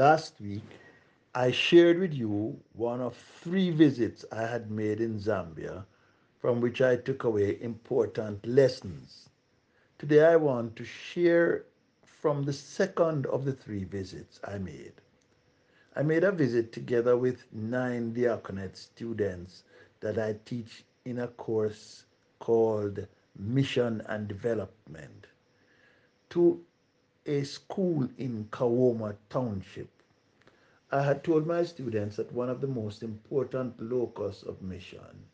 Last week, I shared with you one of three visits I had made in Zambia from which I took away important lessons. Today, I want to share from the second of the three visits I made. I made a visit together with nine diaconate students that I teach in a course called Mission and Development to a school in Kawama Township. I had told my students that one of the most important locus of mission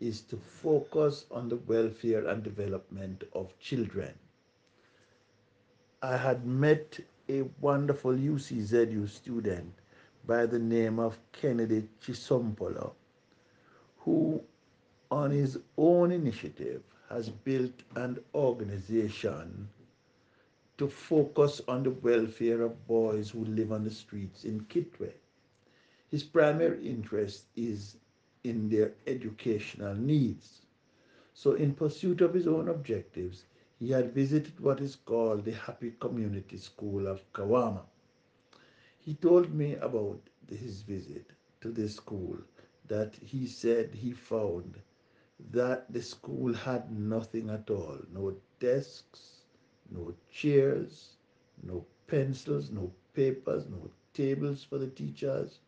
is to focus on the welfare and development of children. I had met a wonderful UCZU student by the name of Kennedy Chisompolo, who, on his own initiative, has built an organization to focus on the welfare of boys who live on the streets in Kitwe. His primary interest is in their educational needs. So, in pursuit of his own objectives, he had visited what is called the Happy Community School of Kawama. He told me about his visit to this school that he said he found that the school had nothing at all no desks, no chairs, no pencils, no papers, no tables for the teachers,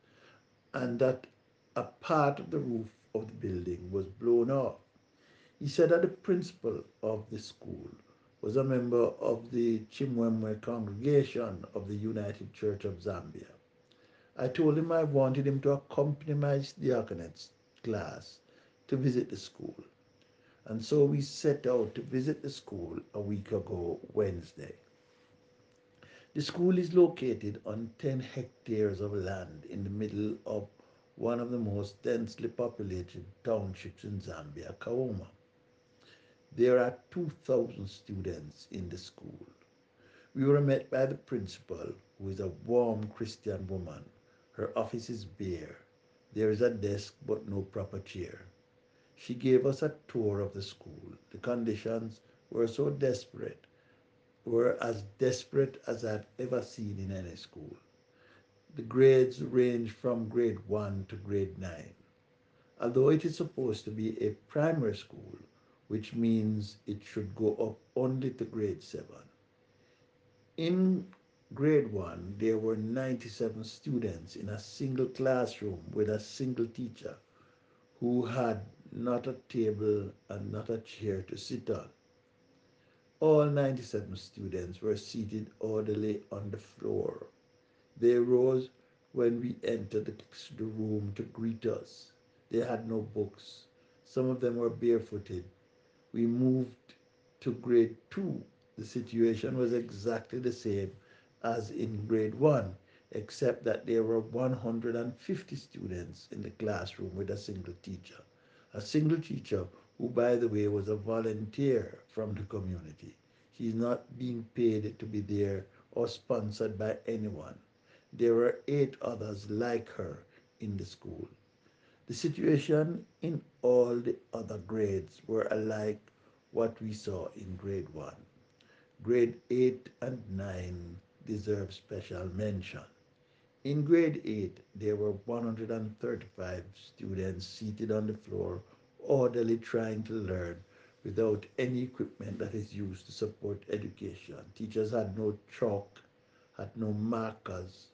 and that a part of the roof of the building was blown off. He said that the principal of the school was a member of the Chimwemwe congregation of the United Church of Zambia. I told him I wanted him to accompany my diaconate class to visit the school. And so we set out to visit the school a week ago, Wednesday. The school is located on 10 hectares of land in the middle of one of the most densely populated townships in Zambia, Kawama. There are 2,000 students in the school. We were met by the principal, who is a warm Christian woman. Her office is bare. There is a desk but no proper chair. She gave us a tour of the school. The conditions were so desperate, were as desperate as I've ever seen in any school. The grades range from grade 1 to grade 9. Although it is supposed to be a primary school, which means it should go up only to grade 7. In grade 1, there were 97 students in a single classroom with a single teacher who had not a table and not a chair to sit on. All 97 students were seated orderly on the floor. They rose when we entered the room to greet us. They had no books. Some of them were barefooted. We moved to grade two. The situation was exactly the same as in grade one, except that there were 150 students in the classroom with a single teacher a single teacher who, by the way, was a volunteer from the community. She's not being paid to be there or sponsored by anyone. There were eight others like her in the school. The situation in all the other grades were alike what we saw in grade one. Grade 8 and 9 deserve special mention. In grade 8, there were 135 students seated on the floor, orderly trying to learn without any equipment that is used to support education. Teachers had no chalk, had no markers.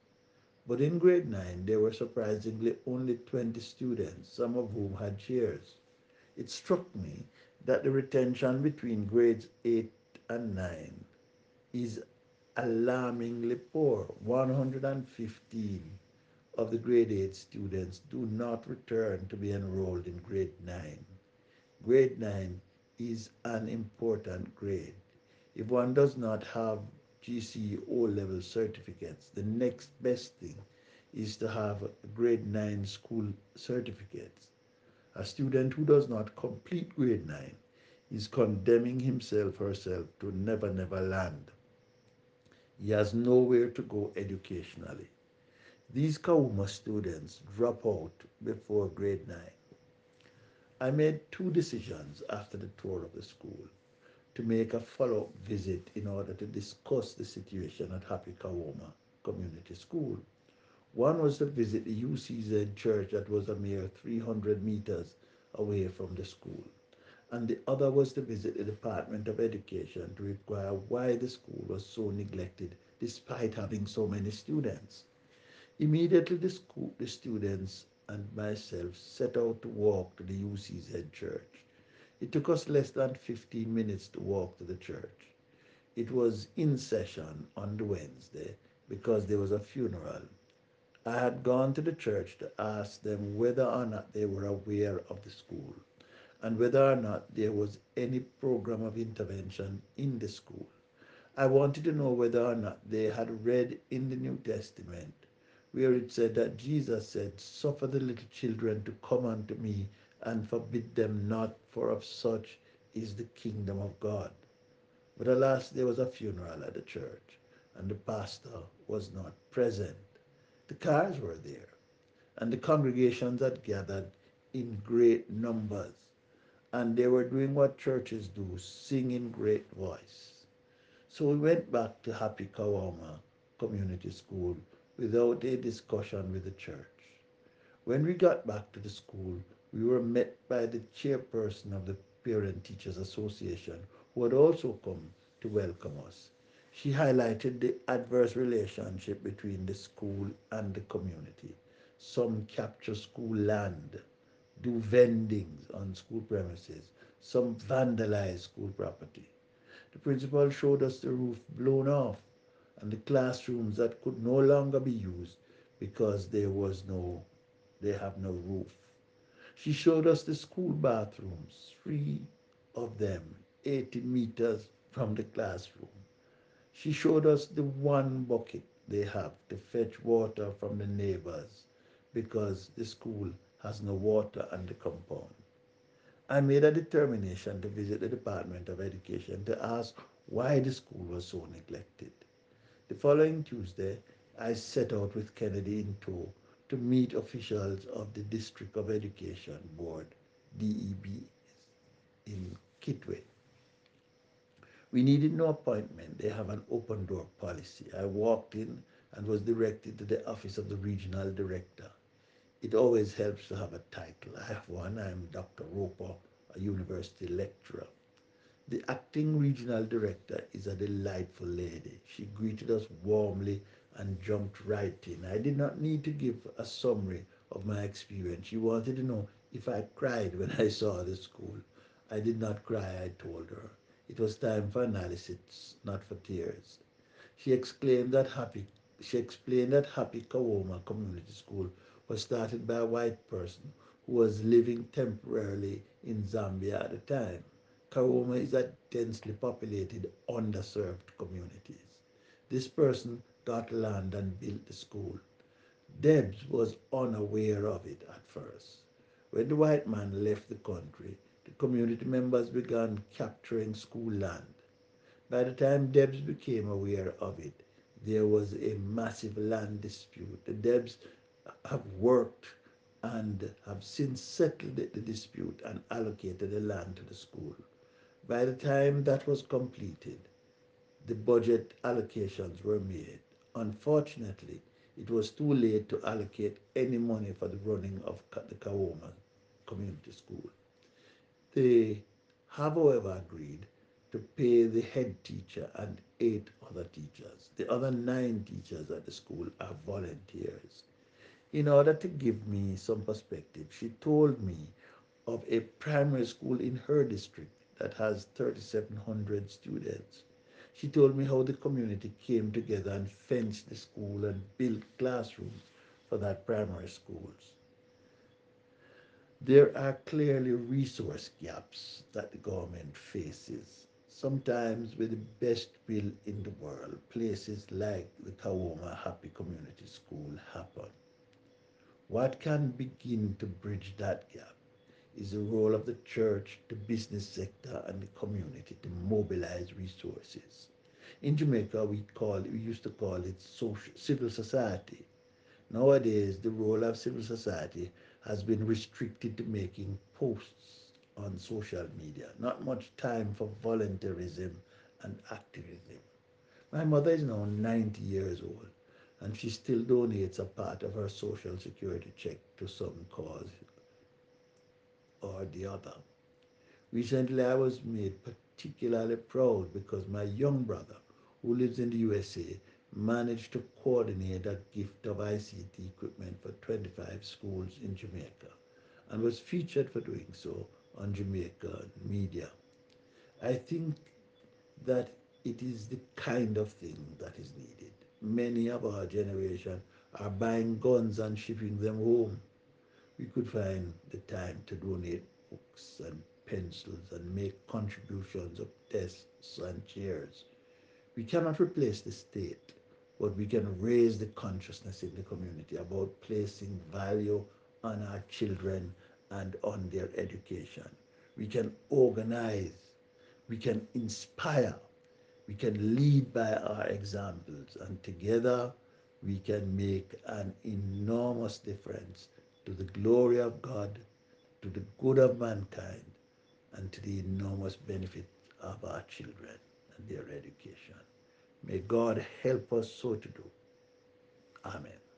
But in grade 9, there were surprisingly only 20 students, some of whom had chairs. It struck me that the retention between grades 8 and 9 is alarmingly poor 115 of the grade 8 students do not return to be enrolled in grade 9. Grade 9 is an important grade. If one does not have GCE O level certificates, the next best thing is to have grade 9 school certificates. A student who does not complete grade 9 is condemning himself or herself to never, never land. He has nowhere to go educationally. These Kawama students drop out before grade 9. I made two decisions after the tour of the school to make a follow up visit in order to discuss the situation at Happy Kawama Community School. One was to visit the UCZ church that was a mere 300 meters away from the school, and the other was to visit the Department of Education to inquire why the school was so neglected despite having so many students. Immediately, the, school, the students and myself set out to walk to the UCZ church. It took us less than 15 minutes to walk to the church. It was in session on the Wednesday because there was a funeral. I had gone to the church to ask them whether or not they were aware of the school and whether or not there was any program of intervention in the school. I wanted to know whether or not they had read in the New Testament where it said that Jesus said, Suffer the little children to come unto me and forbid them not, for of such is the kingdom of God. But alas, there was a funeral at the church, and the pastor was not present. The cars were there, and the congregations had gathered in great numbers, and they were doing what churches do, singing great voice. So we went back to Happy Kawama Community School without a discussion with the church. When we got back to the school, we were met by the chairperson of the Parent Teachers Association, who had also come to welcome us. She highlighted the adverse relationship between the school and the community. Some capture school land, do vendings on school premises, some vandalized school property. The principal showed us the roof blown off and the classrooms that could no longer be used because there was no, they have no roof. She showed us the school bathrooms, three of them, 80 meters from the classroom. She showed us the one bucket they have to fetch water from the neighbors because the school has no water on the compound. I made a determination to visit the Department of Education to ask why the school was so neglected. The following Tuesday, I set out with Kennedy in tow to meet officials of the District of Education Board, DEB, in Kitwe. We needed no appointment. They have an open door policy. I walked in and was directed to the office of the regional director. It always helps to have a title. I have one. I'm Dr. Roper, a university lecturer. The acting regional director is a delightful lady. She greeted us warmly and jumped right in. I did not need to give a summary of my experience. She wanted to know if I cried when I saw the school. I did not cry, I told her. It was time for analysis, not for tears. She exclaimed that happy she explained that Happy Kawama Community School was started by a white person who was living temporarily in Zambia at the time. Kawama is a densely populated, underserved communities. This person got land and built the school. Debs was unaware of it at first. When the white man left the country, the community members began capturing school land. By the time Debs became aware of it, there was a massive land dispute. The Debs have worked and have since settled the dispute and allocated the land to the school. By the time that was completed, the budget allocations were made. Unfortunately, it was too late to allocate any money for the running of the Kawama Community School. They have, however, agreed to pay the head teacher and eight other teachers. The other nine teachers at the school are volunteers. In order to give me some perspective, she told me of a primary school in her district that has 3,700 students. She told me how the community came together and fenced the school and built classrooms for that primary schools. There are clearly resource gaps that the government faces. Sometimes with the best will in the world, places like the Kawama Happy Community School happen. What can begin to bridge that gap is the role of the church, the business sector, and the community to mobilize resources. In Jamaica, we call we used to call it social, civil society. Nowadays, the role of civil society has been restricted to making posts on social media. Not much time for volunteerism and activism. My mother is now 90 years old and she still donates a part of her social security check to some cause or the other. Recently, I was made particularly proud because my young brother, who lives in the USA, managed to coordinate a gift of ICT equipment for 25 schools in Jamaica and was featured for doing so on Jamaica media. I think that it is the kind of thing that is needed. Many of our generation are buying guns and shipping them home. We could find the time to donate books and pencils and make contributions of desks and chairs. We cannot replace the state, but we can raise the consciousness in the community about placing value on our children and on their education. We can organize, we can inspire, we can lead by our examples, and together we can make an enormous difference to the glory of God, to the good of mankind, and to the enormous benefit of our children and their education. May God help us so to do. Amen.